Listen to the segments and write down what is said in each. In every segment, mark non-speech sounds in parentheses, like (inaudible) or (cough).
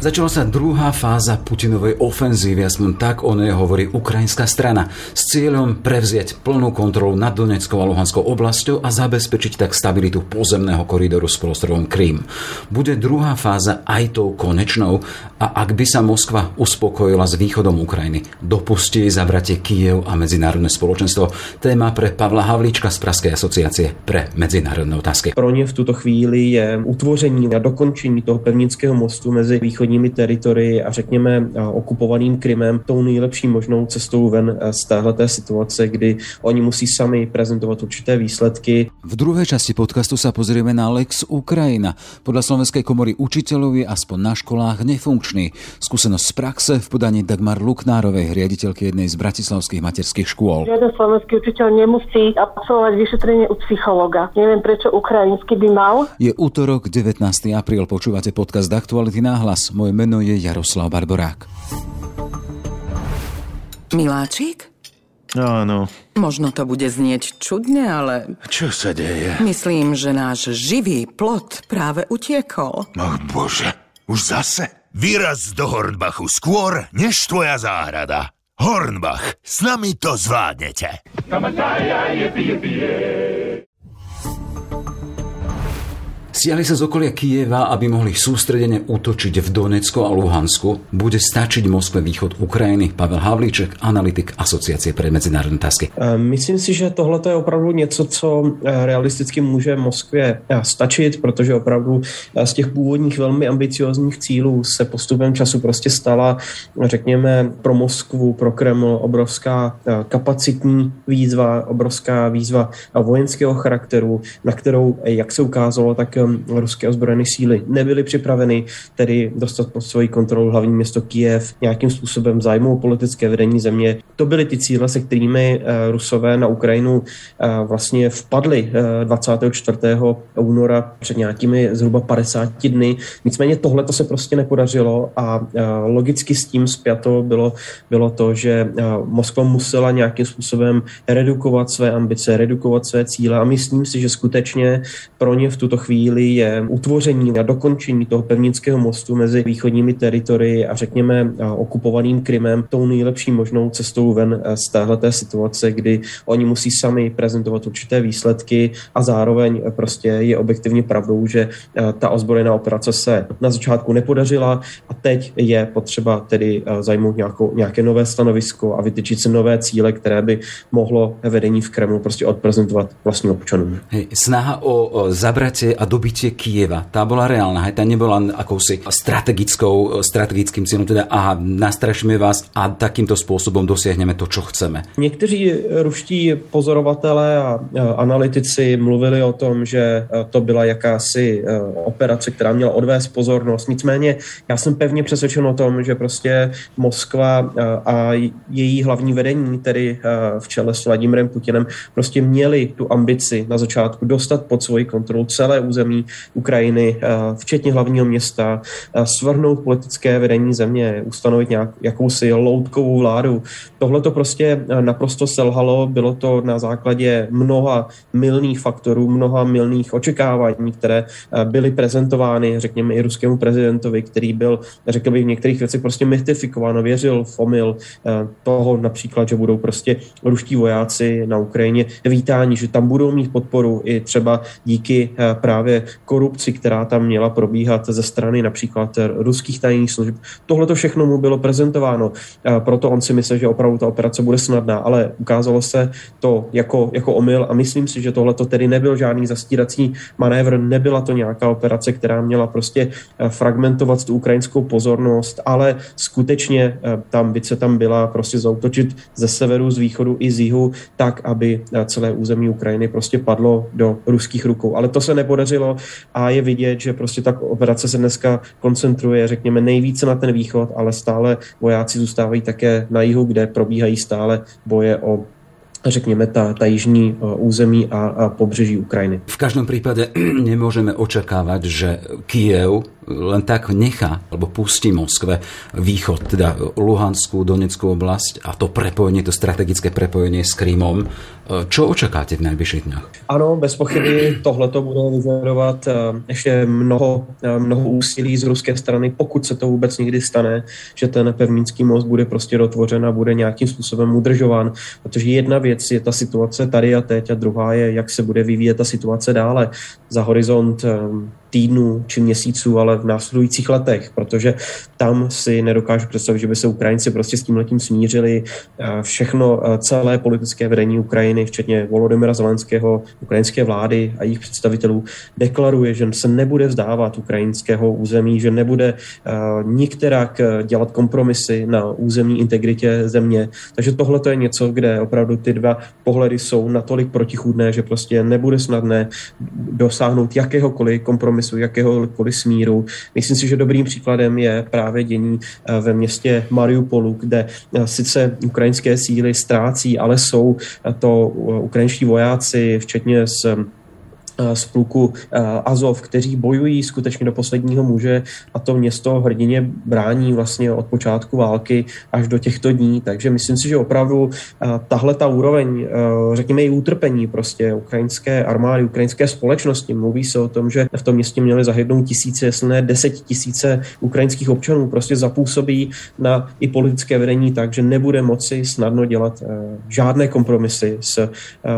Začala sa druhá fáza Putinovej ofenzívy, aspoň tak o nej hovorí ukrajinská strana, s cieľom prevziať plnú kontrolu nad Donetskou a Luhanskou oblasťou a zabezpečiť tak stabilitu pozemného koridoru s prostrovom Krím. Bude druhá fáza aj tou konečnou a ak by sa Moskva uspokojila s východom Ukrajiny, dopustí zavratie Kiev a medzinárodné spoločenstvo. Téma pre Pavla Havlíčka z Praskej asociácie pre medzinárodné otázky. Pro ně v tuto chvíli je utvoření a dokončení toho pevnického mostu mezi východní východními teritorii a řekněme okupovaným Krymem tou nejlepší možnou cestou ven z téhleté situace, kdy oni musí sami prezentovat určité výsledky. V druhé časti podcastu sa pozrieme na Lex Ukrajina. Podľa Slovenskej komory učiteľov je aspoň na školách nefunkčný. Skúsenosť z praxe v podaní Dagmar Luknárovej, riaditeľky jednej z bratislavských materských škôl. Žiaden slovenský učiteľ nemusí absolvovať vyšetrenie u psychologa. Neviem, prečo ukrajinsky by mal. Je útorok, 19. apríl. Počúvate podcast Aktuality náhlas. Moje meno je Jaroslav Barborák. Miláčik? Áno. Možno to bude znieť čudne, ale... Čo sa deje? Myslím, že náš živý plot práve utiekol. Ach bože, už zase? Vyraz do Hornbachu skôr, než tvoja záhrada. Hornbach, s nami to zvládnete. Stiahli sa z okolia Kieva, aby mohli sústredene útočiť v Donecku a Luhansku. Bude stačiť Moskve východ Ukrajiny. Pavel Havlíček, analytik Asociace pre medzinárodné otázky. Myslím si, že tohle je opravdu něco, co eh, realisticky může Moskvě eh, stačit, protože opravdu z těch původních velmi ambiciozních cílů se postupem času prostě stala, řekněme, pro Moskvu, pro Kreml obrovská kapacitní výzva, obrovská výzva vojenského charakteru, na kterou, jak se ukázalo, tak ruské ozbrojené síly nebyly připraveny, tedy dostat pod svoji kontrolu hlavní město Kiev, nějakým způsobem zájmu politické vedení země. To byly ty cíle, se kterými eh, Rusové na Ukrajinu eh, vlastně vpadli 24. Eh, února před nějakými zhruba 50 dny. Nicméně tohle to se prostě nepodařilo a logicky s tím zpěto bylo, bylo to, že Moskva musela nějakým způsobem redukovat své ambice, redukovat své cíle a myslím si, že skutečně pro ně v tuto chvíli chvíli je utvoření a dokončení toho pevnického mostu mezi východními teritorii a řekněme okupovaným Krymem tou nejlepší možnou cestou ven z téhleté situace, kdy oni musí sami prezentovat určité výsledky a zároveň prostě je objektivně pravdou, že ta ozbrojená operace se na začátku nepodařila a teď je potřeba tedy zajmout nějakou, nějaké nové stanovisko a vytyčit si nové cíle, které by mohlo vedení v Kremlu prostě odprezentovat vlastním občanům. Snaha o, zabratie a dobitie Kieva, tá bola reálna, hej, tá nebola akousi strategickou, strategickým cieľom, teda aha, nastrašíme vás a takýmto spôsobom dosiahneme to, čo chceme. Někteří ruští pozorovatelé a analytici mluvili o tom, že to byla jakási operace, která měla odvést pozornost. Nicméně já jsem pevně přesvědčen o tom, že prostě Moskva a její hlavní vedení, tedy v čele s Vladimirem Putinem, prostě měli tu ambici na začátku dostat pod svoji kontrolu celé území Ukrajiny, eh, včetně hlavního města, eh, svrhnout politické vedení země, ustanovit nějak, jakousi loutkovou vládu. Tohle to prostě eh, naprosto selhalo, bylo to na základě mnoha milných faktorů, mnoha milných očekávání, které byly prezentovány, řekněme, i ruskému prezidentovi, který byl, řekl bych, v některých věcech prostě mystifikován, věřil v omyl toho například, že budou prostě ruští vojáci na Ukrajině vítáni, že tam budou mít podporu i třeba díky právě korupci, která tam měla probíhat ze strany například ruských tajných služeb. Tohle to všechno mu bylo prezentováno, proto on si myslel, že opravdu ta operace bude snadná, ale ukázalo se to jako, jako omyl a myslím si, že tohle to tedy nebyl žádný zastírací manévr, nebyla to nějaká operace, která měla prostě eh, fragmentovat tu ukrajinskou pozornost, ale skutečně eh, ta ambice tam byla prostě zautočit ze severu, z východu i z jihu, tak, aby eh, celé území Ukrajiny prostě padlo do ruských rukou. Ale to se nepodařilo podařilo a je vidět, že prostě ta operace se dneska koncentruje, řekněme, nejvíce na ten východ, ale stále vojáci zůstávají také na jihu, kde probíhají stále boje o řekněme, ta, ta jižní území a, a pobřeží Ukrajiny. V každom prípade (clears throat) nemôžeme očakávať, že Kiev len tak nechá, alebo pustí Moskve východ, teda Luhanskú, Donetskú oblasť a to prepojenie, to strategické prepojenie s Krymom. Čo očakáte v najbližších dňoch? Ano, bez pochyby tohle to bude vyžadovat eh, ještě mnoho, eh, mnoho úsilí z ruské strany, pokud se to vůbec někdy stane, že ten pevninský most bude prostě dotvořen a bude nějakým způsobem udržován. Protože jedna věc je ta situace tady a teď a druhá je, jak se bude vyvíjet ta situace dále za horizont eh, týdnů či měsíců, ale v následujících letech, protože tam si nedokážu představit, že by se Ukrajinci prostě s tím letím smířili. Všechno, celé politické vedení Ukrajiny, včetně Volodymyra Zelenského, ukrajinské vlády a jejich představitelů, deklaruje, že se nebude vzdávat ukrajinského území, že nebude nikterak dělat kompromisy na územní integritě země. Takže tohle je něco, kde opravdu ty dva pohledy jsou natolik protichůdné, že prostě nebude snadné dosáhnout jakéhokoliv kompromisu jakéhokoliv smíru. Myslím si, že dobrým příkladem je právě dění eh, ve městě Mariupolu, kde eh, sice ukrajinské síly ztrácí, ale jsou eh, to ukrajinští vojáci, včetně Eh, z pluku eh, Azov, kteří bojují skutečně do posledního muže a to město hrdině brání vlastně od počátku války až do těchto dní. Takže myslím si, že opravdu eh, tahle ta úroveň, řekněme i utrpení prostě ukrajinské armády, ukrajinské společnosti, mluví se o tom, že v tom městě měli zahydnout tisíce, jestli ne deset tisíce ukrajinských občanů, prostě zapůsobí na i politické vedení tak, že nebude moci snadno dělat žádné kompromisy s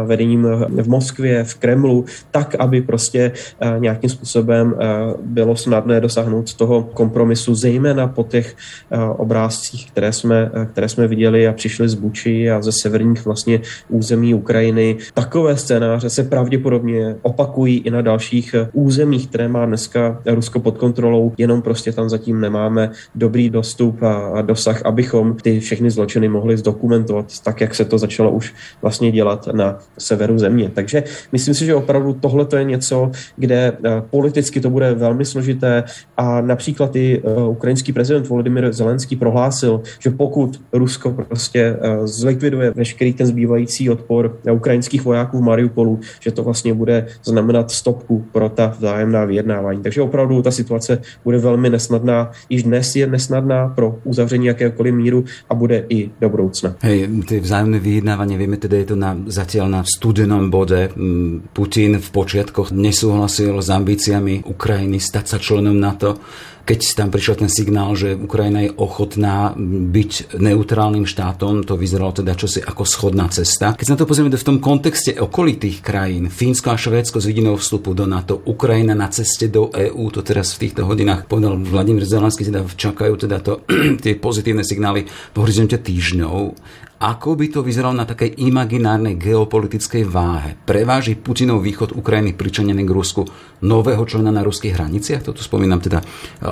vedením v Moskvě, v Kremlu, tak, aby prostě eh, nějakým způsobem eh, bylo snadné dosáhnout toho kompromisu, zejména po těch eh, obrázcích, které jsme, které jsme viděli a přišli z Buči a ze severních vlastně území Ukrajiny. Takové scénáře se pravděpodobně opakují i na dalších územích, které má dneska Rusko pod kontrolou, jenom prostě tam zatím nemáme dobrý dostup a dosah, abychom ty všechny zločiny mohli zdokumentovat tak, jak se to začalo už vlastně dělat na severu země. Takže myslím si, že opravdu tohle tohle to je něco, kde eh, politicky to bude velmi složité a například i eh, ukrajinský prezident Volodymyr Zelenský prohlásil, že pokud Rusko prostě eh, zlikviduje veškerý ten zbývající odpor ukrajinských vojáků v Mariupolu, že to vlastně bude znamenat stopku pro ta vzájemná vyjednávání. Takže opravdu ta situace bude velmi nesnadná. Již dnes je nesnadná pro uzavření jakéhokoliv míru a bude i do budoucna. Hej, ty vzájemné vyjednávanie, vieme teda, je to na, zatiaľ na studenom bode. Mm, Putin v počiatkoch nesúhlasil s ambíciami Ukrajiny stať sa členom NATO, keď tam prišiel ten signál, že Ukrajina je ochotná byť neutrálnym štátom, to vyzeralo teda čosi ako schodná cesta. Keď sa na to pozrieme v tom kontexte okolitých krajín, Fínsko a Švédsko s vidinou vstupu do NATO, Ukrajina na ceste do EÚ, to teraz v týchto hodinách povedal Vladimír Zelenský, teda čakajú teda to, (clears throat) tie pozitívne signály v horizonte týždňov ako by to vyzeralo na takej imaginárnej geopolitickej váhe? Preváži Putinov východ Ukrajiny pričanený k Rusku nového člena na ruských hraniciach? Toto spomínam teda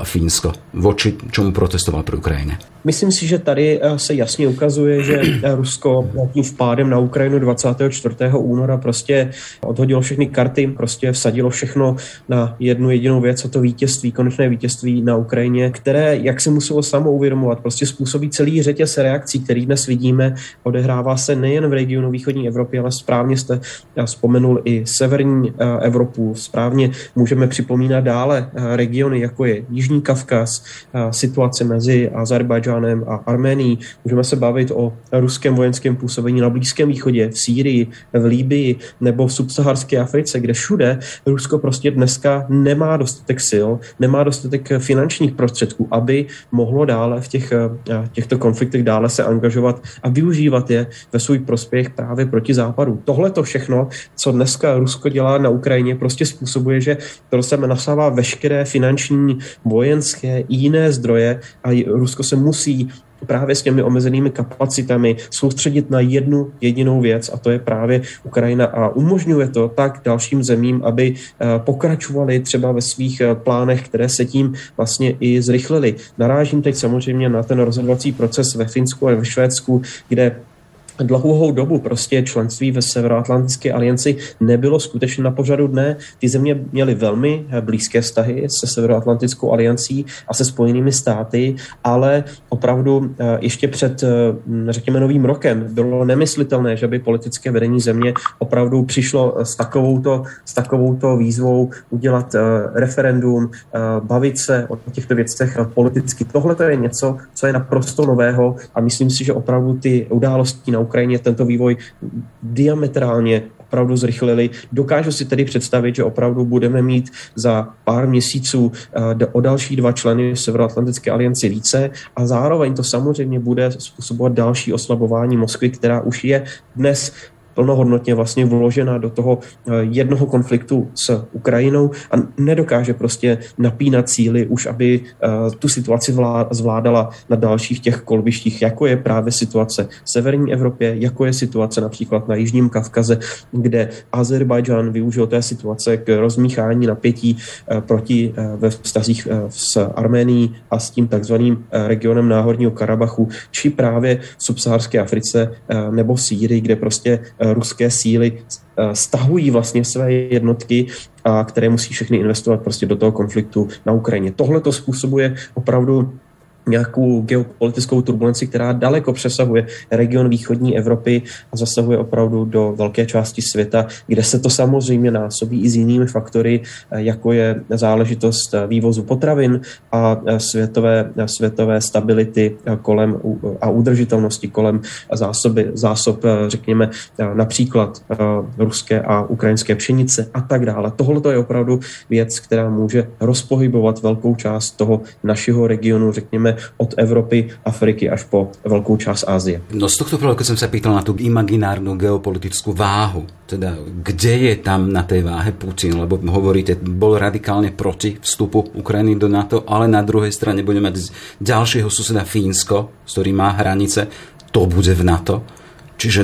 Fínsko, voči čomu protestoval pri Ukrajine. Myslím si, že tady e, se jasně ukazuje, že e, Rusko tím vpádem na Ukrajinu 24. února prostě odhodilo všechny karty, prostě vsadilo všechno na jednu jedinou věc, a to vítězství, konečné vítězství na Ukrajině, které, jak se muselo samo uvědomovat, prostě způsobí celý řetěz reakcí, který dnes vidíme odehrává se nejen v regionu východní Evropy, ale správně jste vzpomenul i severní eh, Evropu. Správně můžeme připomínat dále eh, regiony, jako je Jižní Kavkaz, eh, situace mezi Azerbajdžánem a Arménií. Můžeme se bavit o ruském vojenském působení na Blízkém východě, v Sýrii, v Líbii nebo v subsaharské Africe, kde všude Rusko prostě dneska nemá dostatek sil, nemá dostatek finančních prostředků, aby mohlo dále v těch, těchto konfliktech dále se angažovat a využívat je ve svůj prospěch právě proti západu. Tohle to všechno, co dneska Rusko dělá na Ukrajině, prostě způsobuje, že to se nasává veškeré finanční, vojenské i jiné zdroje a Rusko se musí právě s těmi omezenými kapacitami soustředit na jednu jedinou věc a to je právě Ukrajina a umožňuje to tak dalším zemím, aby eh, pokračovali třeba ve svých eh, plánech, které se tím vlastně i zrychlily. Narážím teď samozřejmě na ten rozhodovací proces ve Finsku a ve Švédsku, kde dlouhou dobu prostě členství ve Severoatlantické alianci nebylo skutečně na pořadu dne. Ty země měly velmi blízké vztahy se Severoatlantickou aliancí a se spojenými státy, ale opravdu eh, ještě před, eh, řekněme, novým rokem bylo nemyslitelné, že by politické vedení země opravdu přišlo s takovouto, s takovouto výzvou udělat eh, referendum, bavit se o těchto věcech politicky. Tohle to je něco, co je naprosto nového a myslím si, že opravdu ty události na Ukrajině tento vývoj diametrálně opravdu zrychlili. Dokážu si tedy představit, že opravdu budeme mít za pár měsíců eh, o další dva členy Severoatlantické aliance více a zároveň to samozřejmě bude způsobovat další oslabování Moskvy, která už je dnes plnohodnotně vlastně vložena do toho eh, jednoho konfliktu s Ukrajinou a nedokáže prostě napínat síly už, aby eh, tu situaci zvládala na dalších těch kolbištích, jako je právě situace v severní Evropě, jako je situace například na Jižním Kavkaze, kde Azerbajdžán využil té situace k rozmíchání napětí eh, proti ve vztazích s Arménií a s tím takzvaným regionem Náhorního Karabachu, či právě v subsaharské Africe nebo Sýrii, kde prostě ruské síly eh, stahují vlastně své jednotky, a které musí všechny investovat prostě do toho konfliktu na Ukrajině. Tohle to způsobuje opravdu nějakou geopolitickou turbulenci, která daleko přesahuje region východní Evropy a zasahuje opravdu do velké části světa, kde se to samozřejmě násobí i s jinými faktory, jako je záležitost vývozu potravin a světové, světové stability kolem a udržitelnosti kolem zásoby, zásob, řekněme, například ruské a ukrajinské pšenice a tak dále. Tohle je opravdu věc, která může rozpohybovat velkou část toho našeho regionu, řekněme, od Evropy, Afriky až po veľkú časť Ázie. No z tohto pohľadu, keď som sa pýtal na tú imaginárnu geopolitickú váhu, teda kde je tam na tej váhe Putin, lebo hovoríte, bol radikálne proti vstupu Ukrajiny do NATO, ale na druhej strane bude mať ďalšieho suseda Fínsko, s ktorým má hranice, to bude v NATO. Čiže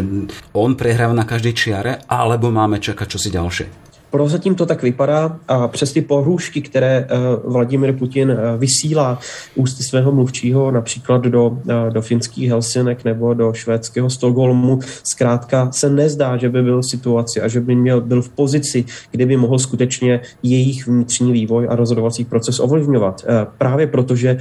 on prehráva na každej čiare, alebo máme čakať čosi ďalšie? Prozatím to tak vypadá a přes ty pohrůžky, které eh, Vladimir Putin eh, vysílá ústy svého mluvčího například do, eh, do finských Helsinek nebo do švédského Stockholmu, zkrátka se nezdá, že by byl v situaci a že by měl, byl v pozici, kde by mohl skutečně jejich vnitřní vývoj a rozhodovací proces ovlivňovat. Právě protože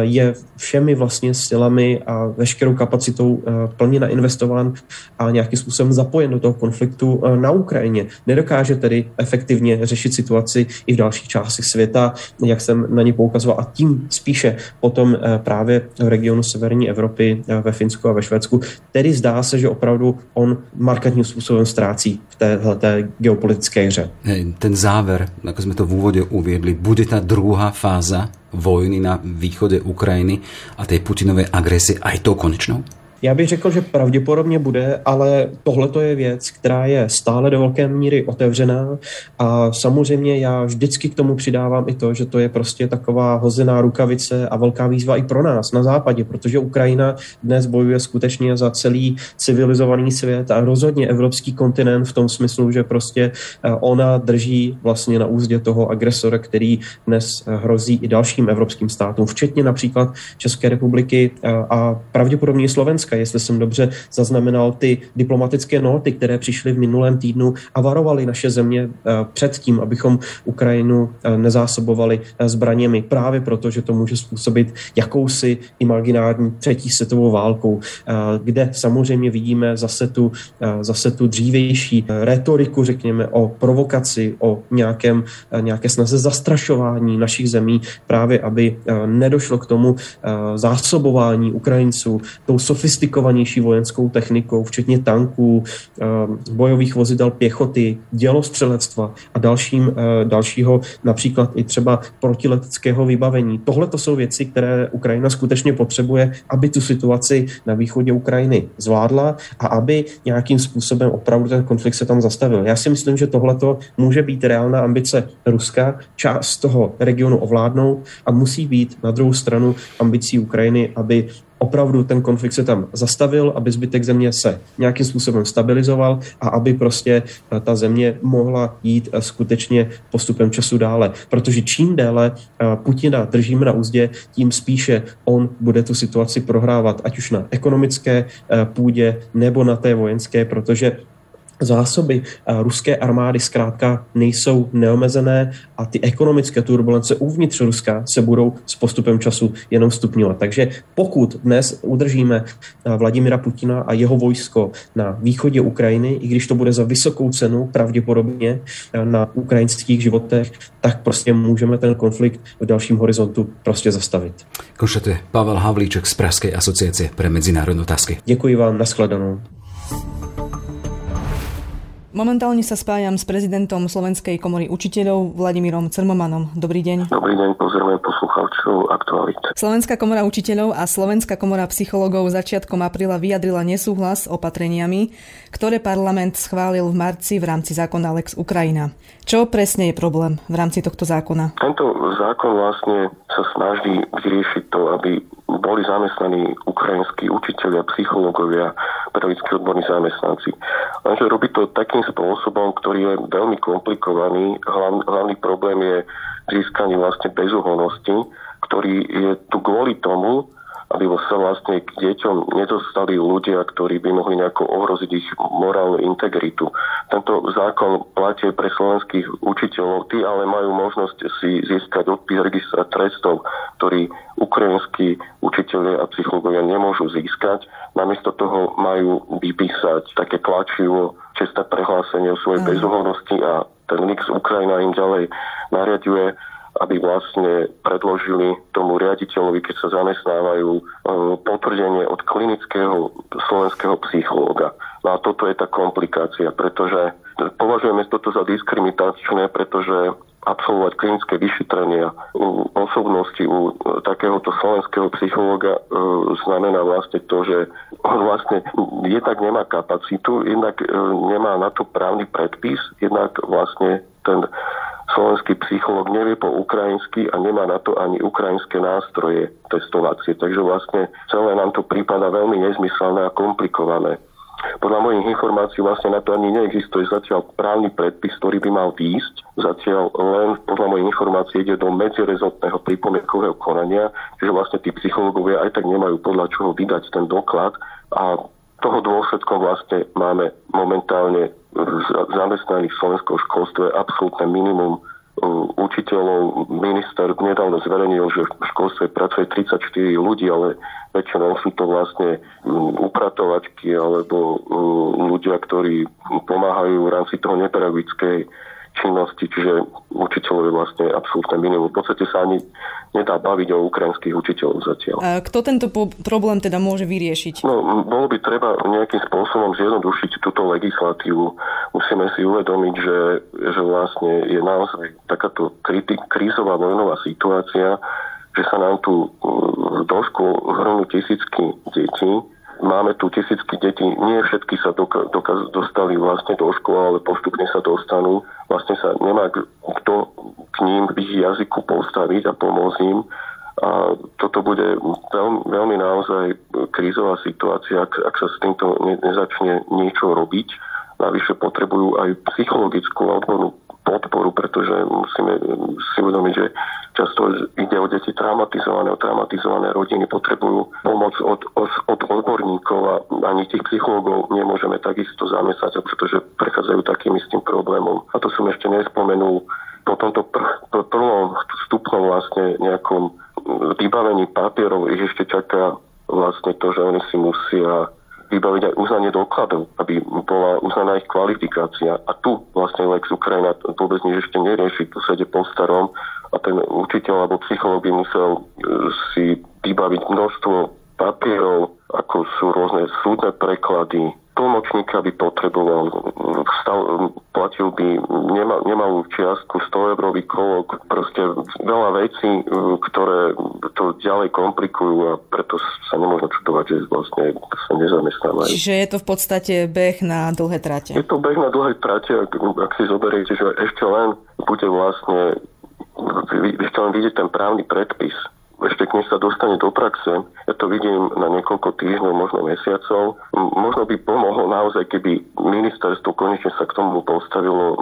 je všemi vlastně silami a veškerou kapacitou plně nainvestován a nějakým způsobem zapojen do toho konfliktu na Ukrajině. Nedokáže tedy efektivně řešit situaci i v dalších částech světa, jak jsem na ně poukazoval. A tím spíše potom eh, právě v regionu severní Evropy, eh, ve Finsku a ve Švédsku. Tedy zdá se, že opravdu on markantním způsobem ztrácí v téhle geopolitické hře. Ten záver, jako jsme to v úvode uviedli, bude ta druhá fáza vojny na východe Ukrajiny a tej Putinovej agresie aj tou konečnou? Já bych řekl, že pravděpodobně bude, ale tohle to je věc, která je stále do velké míry otevřená a samozřejmě já vždycky k tomu přidávám i to, že to je prostě taková hozená rukavice a velká výzva i pro nás na západě, protože Ukrajina dnes bojuje skutečně za celý civilizovaný svět a rozhodně evropský kontinent v tom smyslu, že prostě eh, ona drží vlastně na úzdě toho agresora, který dnes eh, hrozí i dalším evropským státům, včetně například České republiky eh, a pravděpodobně Slovenska Ruska, jestli jsem dobře zaznamenal ty diplomatické noty, které přišly v minulém týdnu a varovali naše země eh, před tím, abychom Ukrajinu eh, nezásobovali eh, zbraněmi, právě proto, že to může způsobit jakousi imaginární třetí světovou válkou, kde samozřejmě vidíme zase tu, zase tu dřívejší retoriku, řekněme, o provokaci, o nějakém, nějaké snaze zastrašování našich zemí, právě aby nedošlo k tomu zásobování Ukrajinců tou sofistikovanou sofistikovanější vojenskou technikou, včetně tanků, eh, bojových vozidel pěchoty, dělostřelectva a dalším, eh, dalšího například i třeba protileteckého vybavení. Tohle to jsou věci, které Ukrajina skutečně potřebuje, aby tu situaci na východě Ukrajiny zvládla a aby nějakým způsobem opravdu ten konflikt se tam zastavil. Já si myslím, že tohle může být reálná ambice Ruska, část toho regionu ovládnout a musí být na druhou stranu ambicí Ukrajiny, aby opravdu ten konflikt se tam zastavil, aby zbytek země se nějakým způsobem stabilizoval a aby prostě ta země mohla jít skutečně postupem času dále. Protože čím déle Putina držíme na úzdě, tím spíše on bude tu situaci prohrávat, ať už na ekonomické půdě nebo na té vojenské, protože zásoby ruské armády zkrátka nejsou neomezené a ty ekonomické turbulence uvnitř Ruska se budou s postupem času jenom stupňovat. Takže pokud dnes udržíme Vladimira Putina a jeho vojsko na východě Ukrajiny, i když to bude za vysokou cenu pravděpodobně na ukrajinských životech, tak prostě můžeme ten konflikt v dalším horizontu prostě zastavit. Konštatuje Pavel Havlíček z Pražské asociace pre medzinárodné otázky. Děkuji vám, nashledanou. Momentálne sa spájam s prezidentom Slovenskej komory učiteľov Vladimírom Crmomanom. Dobrý deň. Dobrý deň, pozdravujem poslucháčov Aktualit. Slovenská komora učiteľov a Slovenská komora psychologov začiatkom apríla vyjadrila nesúhlas s opatreniami, ktoré parlament schválil v marci v rámci zákona Lex Ukrajina. Čo presne je problém v rámci tohto zákona? Tento zákon vlastne sa snaží vyriešiť to, aby boli zamestnaní ukrajinskí učiteľia, psychológovia, pedagogickí odborní zamestnanci. Lenže robí to takým spôsobom, ktorý je veľmi komplikovaný. Hlavný, hlavný problém je získanie vlastne bezúhonnosti, ktorý je tu kvôli tomu, aby sa vlastne k deťom nedostali ľudia, ktorí by mohli nejako ohroziť ich morálnu integritu. Tento zákon platí pre slovenských učiteľov, tí ale majú možnosť si získať odpis registra trestov, ktorý ukrajinskí učiteľia a psychológovia nemôžu získať. Namiesto toho majú vypísať také tlačivo čestné prehlásenie o svojej mm. bezúhodnosti a ten Nix Ukrajina im ďalej nariaduje aby vlastne predložili tomu riaditeľovi, keď sa zamestnávajú, e, potvrdenie od klinického slovenského psychológa. No a toto je tá komplikácia, pretože považujeme toto za diskriminačné, pretože absolvovať klinické vyšetrenia u osobnosti u takéhoto slovenského psychológa e, znamená vlastne to, že on vlastne jednak nemá kapacitu, jednak e, nemá na to právny predpis, jednak vlastne ten slovenský psychológ nevie po ukrajinsky a nemá na to ani ukrajinské nástroje testovacie. Takže vlastne celé nám to prípada veľmi nezmyselné a komplikované. Podľa mojich informácií vlastne na to ani neexistuje zatiaľ právny predpis, ktorý by mal výjsť. Zatiaľ len podľa mojich informácií ide do medzirezortného pripomienkového konania, čiže vlastne tí psychológovia aj tak nemajú podľa čoho vydať ten doklad a toho dôsledkom vlastne máme momentálne zamestnaných v slovenskom školstve absolútne minimum učiteľov. Minister nedávno zverejnil, že v školstve pracuje 34 ľudí, ale väčšinou sú to vlastne upratovačky alebo ľudia, ktorí pomáhajú v rámci toho nepedagogickej činnosti, čiže učiteľov je vlastne absolútne minimum. V podstate sa ani nedá baviť o ukrajinských učiteľov zatiaľ. A kto tento po- problém teda môže vyriešiť? No, bolo by treba nejakým spôsobom zjednodušiť túto legislatívu. Musíme si uvedomiť, že, že vlastne je naozaj takáto kriti- krízová vojnová situácia, že sa nám tu do škôl hrnú tisícky detí, Máme tu tisícky detí, nie všetky sa doka- doka- dostali vlastne do školy, ale postupne sa dostanú. Vlastne sa nemá kto k ním v ich jazyku postaviť a pomôcť im. A toto bude veľmi, veľmi naozaj krízová situácia, ak, ak sa s týmto ne, nezačne niečo robiť. Navyše potrebujú aj psychologickú a odbornú podporu, pretože musíme si uvedomiť, že často ide o deti traumatizované, o traumatizované rodiny, potrebujú pomoc od, od, od odborníkov a ani tých psychológov nemôžeme takisto zamestnať, pretože prechádzajú takým istým problémom. A to som ešte nespomenul po tomto pr- pr- prvom stupnom vlastne nejakom vybavení papierov ich ešte čaká vlastne to, že oni si musia vybaviť aj uznanie dokladov, aby bola uznaná ich kvalifikácia. A tu vlastne Lex Ukrajina vôbec nič ešte nerieši, tu sa ide po starom a ten učiteľ alebo psychológ by musel e, si vybaviť množstvo papierov, ako sú rôzne súdne preklady, tlmočníka by potreboval, stav, platil by nemal, nemalú čiastku, 100 eurový kolok, proste veľa vecí, ktoré to ďalej komplikujú a preto sa nemôžno čudovať, že vlastne sa nezamestnávajú. Čiže je to v podstate beh na dlhé trate. Je to beh na dlhé trate, ak, ak si zoberiete, že ešte len bude vlastne ešte len vidieť ten právny predpis, ešte než sa dostane do praxe, ja to vidím na niekoľko týždňov, možno mesiacov, možno by pomohlo naozaj, keby ministerstvo konečne sa k tomu postavilo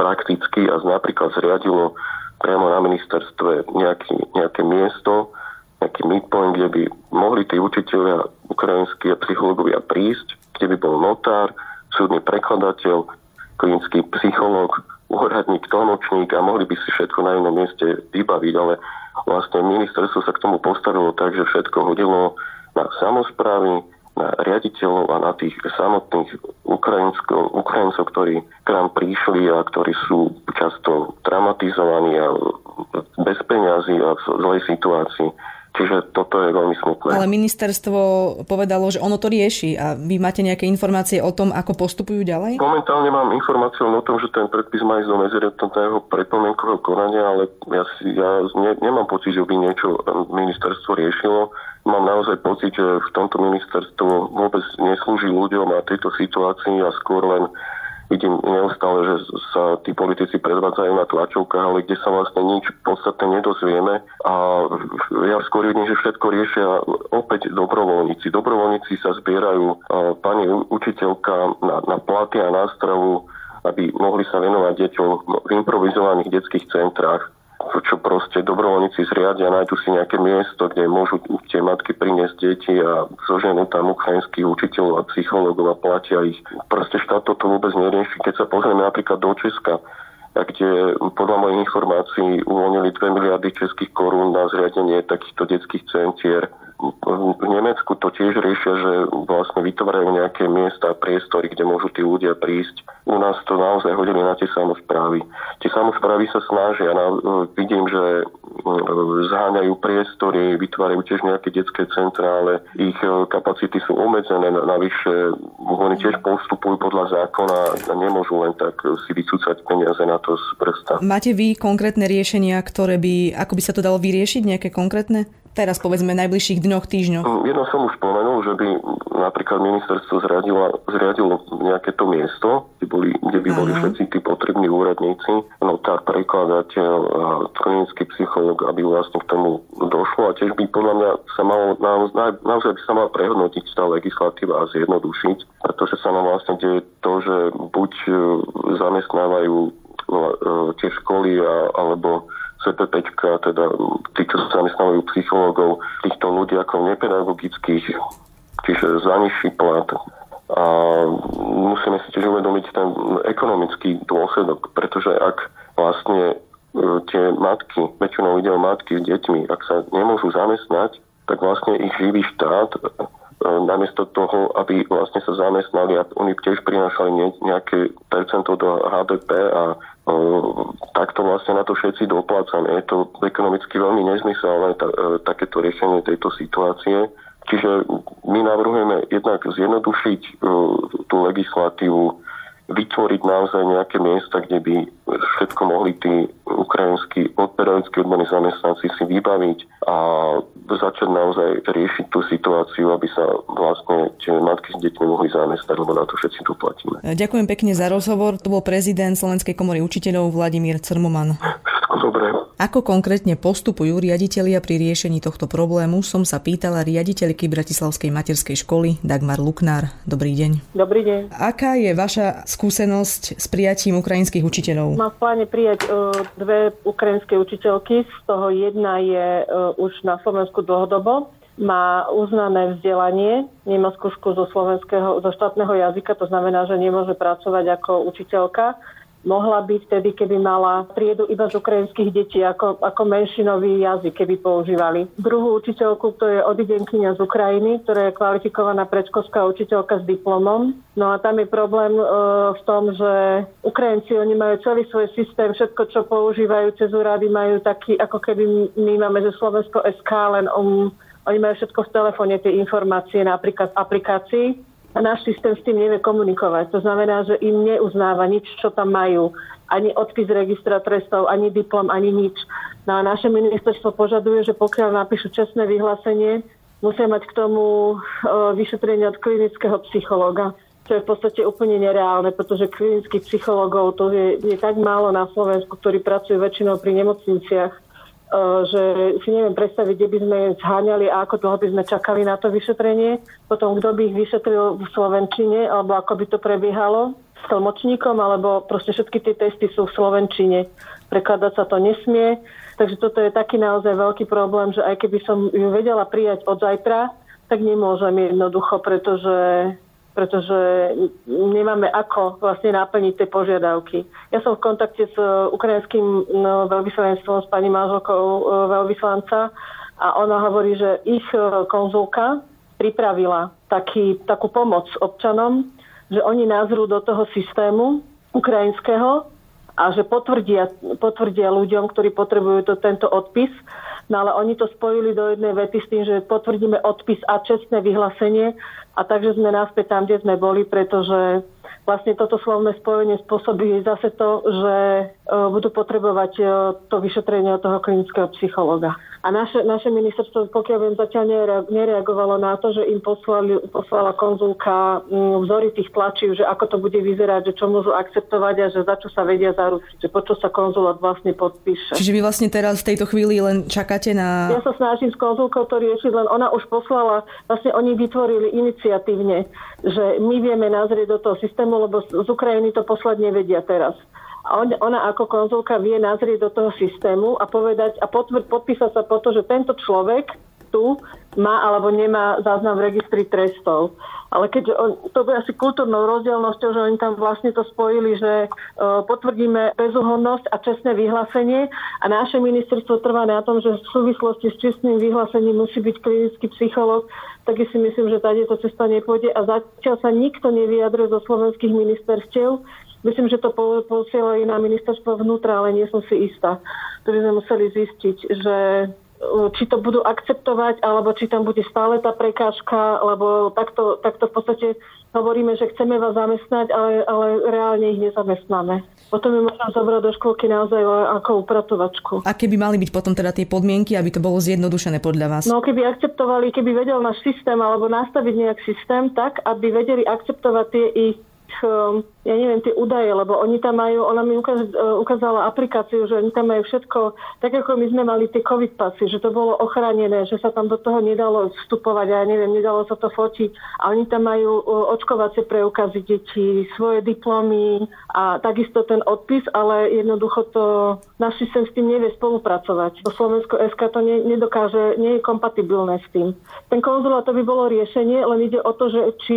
prakticky a napríklad zriadilo priamo na ministerstve nejaký, nejaké miesto, nejaký midpoint, kde by mohli tí učiteľia ukrajinskí a psychológovia prísť, kde by bol notár, súdny prekladateľ, klinický psychológ, úhradník, tlmočník a mohli by si všetko na inom mieste vybaviť, ale vlastne ministerstvo sa k tomu postavilo tak, že všetko hodilo na samozprávy, na riaditeľov a na tých samotných Ukrajincov, ktorí k nám prišli a ktorí sú často traumatizovaní a bez peňazí a v zlej situácii. Čiže toto je veľmi smutné. Ale ministerstvo povedalo, že ono to rieši a vy máte nejaké informácie o tom, ako postupujú ďalej? Momentálne mám informáciu o tom, že ten predpis má ísť do medziretného prepomienkového konania, ale ja, si, ja ne, nemám pocit, že by niečo ministerstvo riešilo. Mám naozaj pocit, že v tomto ministerstvo vôbec neslúži ľuďom a tejto situácii a skôr len vidím neustále, že sa tí politici predvádzajú na tlačovkách, ale kde sa vlastne nič podstatne nedozvieme a ja skôr vidím, že všetko riešia opäť dobrovoľníci. Dobrovoľníci sa zbierajú pani učiteľka na, na platy a nástravu, aby mohli sa venovať deťom v improvizovaných detských centrách čo proste dobrovoľníci zriadia, nájdu si nejaké miesto, kde môžu tie matky priniesť deti a zoženú tam ukrajinských učiteľov a psychológov a platia ich. Proste štát toto vôbec nerieši. Keď sa pozrieme napríklad do Česka, kde podľa mojich informácií uvoľnili 2 miliardy českých korún na zriadenie takýchto detských centier v Nemecku to tiež riešia, že vlastne vytvárajú nejaké miesta a priestory, kde môžu tí ľudia prísť. U nás to naozaj hodili na tie samozprávy. Tie samozprávy sa snažia. Na, vidím, že zháňajú priestory, vytvárajú tiež nejaké detské centra, ale ich e, kapacity sú obmedzené. Navyše oni tiež postupujú podľa zákona a nemôžu len tak si vycúcať peniaze na to z prsta. Máte vy konkrétne riešenia, ktoré by, ako by sa to dalo vyriešiť, nejaké konkrétne? Teraz povedzme najbližších dňoch, týždňoch? Mm, jedno som už spomenul, že by napríklad ministerstvo zriadilo, zriadilo nejaké to miesto, kde, boli, kde by boli všetci tí potrební úradníci, notár, prekladateľ a klinický psychológ, aby vlastne k tomu došlo. A tiež by podľa mňa sa malo, naozaj, naozaj by sa mala prehodnotiť tá legislatíva a zjednodušiť, pretože sa nám vlastne deje to, že buď e, zamestnávajú e, tie školy a, alebo CPP, teda tí, čo sa zamestnávajú psychológov, týchto ľudí ako nepedagogických, čiže za nižší plat. A musíme si tiež uvedomiť ten ekonomický dôsledok, pretože ak vlastne e, tie matky, väčšinou ide o matky s deťmi, ak sa nemôžu zamestnať, tak vlastne ich živý štát namiesto toho, aby vlastne sa zamestnali a oni tiež prinášali nejaké percento do HDP a takto vlastne na to všetci doplácame. Je to ekonomicky veľmi nezmyselné e, takéto riešenie tejto situácie. Čiže my navrhujeme jednak zjednodušiť e, tú legislatívu, vytvoriť naozaj nejaké miesta, kde by všetko mohli tí ukrajinskí pedagogickí odborní zamestnanci si vybaviť a začať naozaj riešiť tú situáciu, aby sa vlastne tie matky s deťmi mohli zamestnať, lebo na to všetci tu platíme. Ďakujem pekne za rozhovor. To bol prezident Slovenskej komory učiteľov Vladimír Crmoman. Všetko dobré. Ako konkrétne postupujú riaditeľia pri riešení tohto problému, som sa pýtala riaditeľky Bratislavskej materskej školy Dagmar Luknár. Dobrý deň. Dobrý deň. Aká je vaša skúsenosť s prijatím ukrajinských učiteľov? Mám v pláne prijať uh, dve ukrajinské učiteľky, z toho jedna je uh, už na Slovensku dlhodobo má uznané vzdelanie nemeckú školu zo slovenského, zo štátneho jazyka, to znamená, že nemôže pracovať ako učiteľka mohla byť vtedy, keby mala priedu iba z ukrajinských detí ako, ako menšinový jazyk, keby používali. Druhú učiteľku, to je odidenkynia z Ukrajiny, ktorá je kvalifikovaná predškolská učiteľka s diplomom. No a tam je problém e, v tom, že Ukrajinci, oni majú celý svoj systém, všetko, čo používajú cez úrady, majú taký, ako keby my máme ze Slovensko SK, len um, oni majú všetko v telefóne, tie informácie napríklad v aplikácii a náš systém s tým nevie komunikovať. To znamená, že im neuznáva nič, čo tam majú. Ani odpis registra trestov, ani diplom, ani nič. No a naše ministerstvo požaduje, že pokiaľ napíšu čestné vyhlásenie, musia mať k tomu e, vyšetrenie od klinického psychológa čo je v podstate úplne nereálne, pretože klinických psychológov to je, je tak málo na Slovensku, ktorí pracujú väčšinou pri nemocniciach že si neviem predstaviť, kde by sme zháňali a ako dlho by sme čakali na to vyšetrenie. Potom, kto by ich vyšetril v Slovenčine, alebo ako by to prebiehalo s tlmočníkom, alebo proste všetky tie testy sú v Slovenčine. Prekladať sa to nesmie. Takže toto je taký naozaj veľký problém, že aj keby som ju vedela prijať od zajtra, tak nemôžem jednoducho, pretože pretože nemáme ako vlastne naplniť tie požiadavky. Ja som v kontakte s ukrajinským no, veľvyslanectvom, s pani manželkou e, veľvyslanca a ona hovorí, že ich e, konzulka pripravila taký, takú pomoc občanom, že oni názrú do toho systému ukrajinského a že potvrdia, potvrdia ľuďom, ktorí potrebujú to, tento odpis, No ale oni to spojili do jednej vety s tým, že potvrdíme odpis a čestné vyhlásenie a takže sme naspäť tam, kde sme boli, pretože vlastne toto slovné spojenie spôsobí zase to, že e, budú potrebovať e, to vyšetrenie od toho klinického psychologa. A naše, naše ministerstvo, pokiaľ viem, zatiaľ nereagovalo na to, že im poslali, poslala konzulka mm, vzory tých tlačiv, že ako to bude vyzerať, že čo môžu akceptovať a že za čo sa vedia zaručiť, že po čo sa konzulát vlastne podpíše. Čiže vy vlastne teraz v tejto chvíli len čakáte na... Ja sa snažím s konzulkou to riešiť, len ona už poslala, vlastne oni vytvorili iniciatívne, že my vieme nazrieť do toho systému, lebo z Ukrajiny to posledne vedia teraz. A on, ona ako konzulka vie nazrieť do toho systému a povedať a potvr, podpísať sa po to, že tento človek tu má alebo nemá záznam v registri trestov. Ale keďže on, to bude asi kultúrnou rozdielnosťou, že oni tam vlastne to spojili, že uh, potvrdíme bezúhodnosť a čestné vyhlásenie a naše ministerstvo trvá na tom, že v súvislosti s čestným vyhlásením musí byť klinický psycholog, tak si myslím, že tady to cesta nepôjde a zatiaľ sa nikto nevyjadruje zo slovenských ministerstiev, Myslím, že to posielali na ministerstvo vnútra, ale nie som si istá. To by sme museli zistiť, že či to budú akceptovať, alebo či tam bude stále tá prekážka, lebo takto, takto v podstate hovoríme, že chceme vás zamestnať, ale, ale reálne ich nezamestnáme. Potom je možno zobrať do školky naozaj ako upratovačku. A keby mali byť potom teda tie podmienky, aby to bolo zjednodušené podľa vás? No keby akceptovali, keby vedel náš systém alebo nastaviť nejak systém tak, aby vedeli akceptovať tie ich ja neviem, tie údaje, lebo oni tam majú, ona mi ukaz, uh, ukázala aplikáciu, že oni tam majú všetko, tak ako my sme mali tie covid pasy, že to bolo ochránené, že sa tam do toho nedalo vstupovať, ja neviem, nedalo sa to fotiť a oni tam majú uh, očkovacie preukazy detí, svoje diplomy a takisto ten odpis, ale jednoducho to náš systém s tým nevie spolupracovať. To Slovensko SK to ne, nedokáže, nie je kompatibilné s tým. Ten konzulát to by bolo riešenie, len ide o to, že či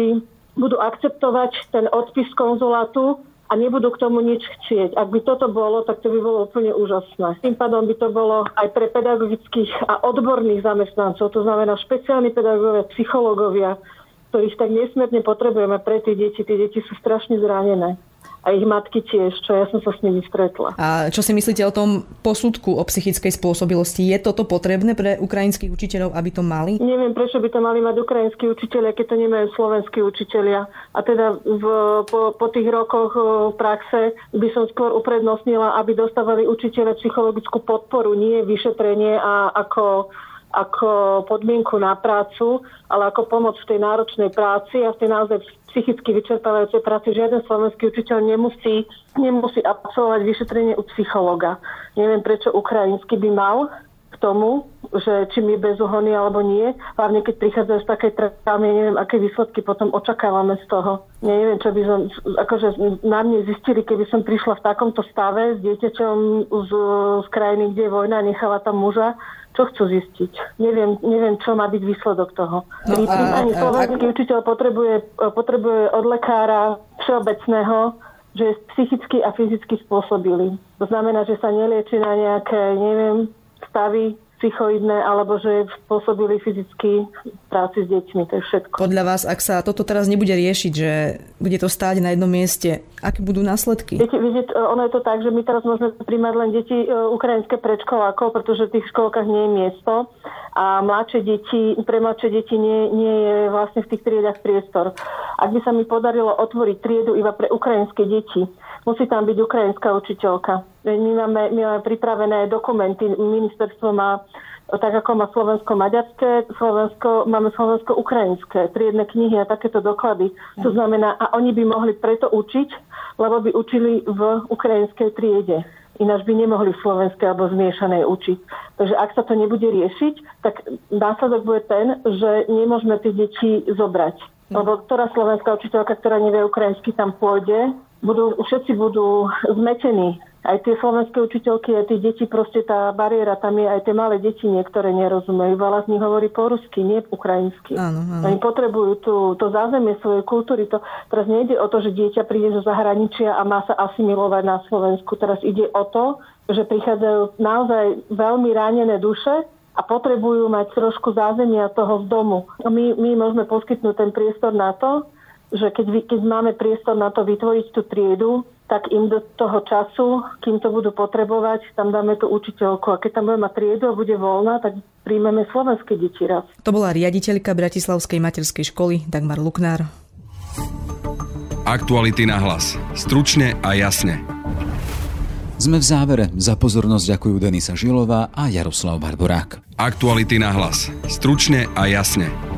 budú akceptovať ten odpis konzulátu a nebudú k tomu nič chcieť. Ak by toto bolo, tak to by bolo úplne úžasné. Tým pádom by to bolo aj pre pedagogických a odborných zamestnancov, to znamená špeciálni pedagógovia, psychológovia, ktorých tak nesmierne potrebujeme pre tie deti. Tie deti sú strašne zranené a ich matky tiež, čo ja som sa s nimi stretla. A čo si myslíte o tom posudku o psychickej spôsobilosti? Je toto potrebné pre ukrajinských učiteľov, aby to mali? Neviem, prečo by to mali mať ukrajinskí učiteľia, keď to nemajú slovenskí učiteľia. A teda v, po, po tých rokoch v praxe by som skôr uprednostnila, aby dostávali učiteľe psychologickú podporu, nie vyšetrenie a ako ako podmienku na prácu, ale ako pomoc v tej náročnej práci a v tej naozaj psychicky vyčerpávajúcej práci. Žiaden slovenský učiteľ nemusí, nemusí absolvovať vyšetrenie u psychologa. Neviem, prečo ukrajinsky by mal k tomu, že či mi bezúhony alebo nie. Hlavne keď prichádzajú z takej traumy, neviem, aké výsledky potom očakávame z toho. Ja neviem, čo by som, akože na mne zistili, keby som prišla v takomto stave s dieťaťom z, z krajiny, kde je vojna, nechala tam muža, čo chcú zistiť. Neviem, neviem čo má byť výsledok toho. No a, ani slovenský a, učiteľ potrebuje, potrebuje od lekára všeobecného, že je psychicky a fyzicky spôsobili. To znamená, že sa nelieči na nejaké, neviem, stavy psychoidné, alebo že spôsobili fyzicky práci s deťmi. To je všetko. Podľa vás, ak sa toto teraz nebude riešiť, že bude to stáť na jednom mieste, aké budú následky? Viete, viete, ono je to tak, že my teraz môžeme príjmať len deti e, ukrajinské predškolákov, pretože v tých školkách nie je miesto a mladšie deti, pre mladšie deti nie, nie je vlastne v tých triedach priestor. Ak by sa mi podarilo otvoriť triedu iba pre ukrajinské deti, musí tam byť ukrajinská učiteľka. My máme, my máme pripravené dokumenty, ministerstvo má tak ako má slovensko-maďarské, Slovensko, máme slovensko-ukrajinské triedne knihy a takéto doklady. To znamená, a oni by mohli preto učiť, lebo by učili v ukrajinskej triede. Ináč by nemohli v slovenskej alebo zmiešanej učiť. Takže ak sa to nebude riešiť, tak následok bude ten, že nemôžeme tie deti zobrať. Lebo ktorá slovenská učiteľka, ktorá nevie ukrajinsky, tam pôjde, budú, všetci budú zmetení aj tie slovenské učiteľky, aj tie deti, proste tá bariéra tam je, aj tie malé deti niektoré nerozumejú. Veľa z nich hovorí po rusky, nie ukrajinsky. Áno, áno. Oni potrebujú tú, to zázemie svojej kultúry. To, teraz nejde o to, že dieťa príde zo zahraničia a má sa asimilovať na Slovensku. Teraz ide o to, že prichádzajú naozaj veľmi ránené duše, a potrebujú mať trošku zázemia toho z domu. My, my môžeme poskytnúť ten priestor na to, že keď, keď máme priestor na to vytvoriť tú triedu, tak im do toho času, kým to budú potrebovať, tam dáme tú učiteľku. A keď tam budeme mať triedu a bude voľná, tak príjmeme slovenské deti raz. To bola riaditeľka Bratislavskej materskej školy Dagmar Luknár. Aktuality na hlas. Stručne a jasne. Sme v závere. Za pozornosť ďakujú Denisa Žilová a Jaroslav Barborák. Aktuality na hlas. Stručne a jasne.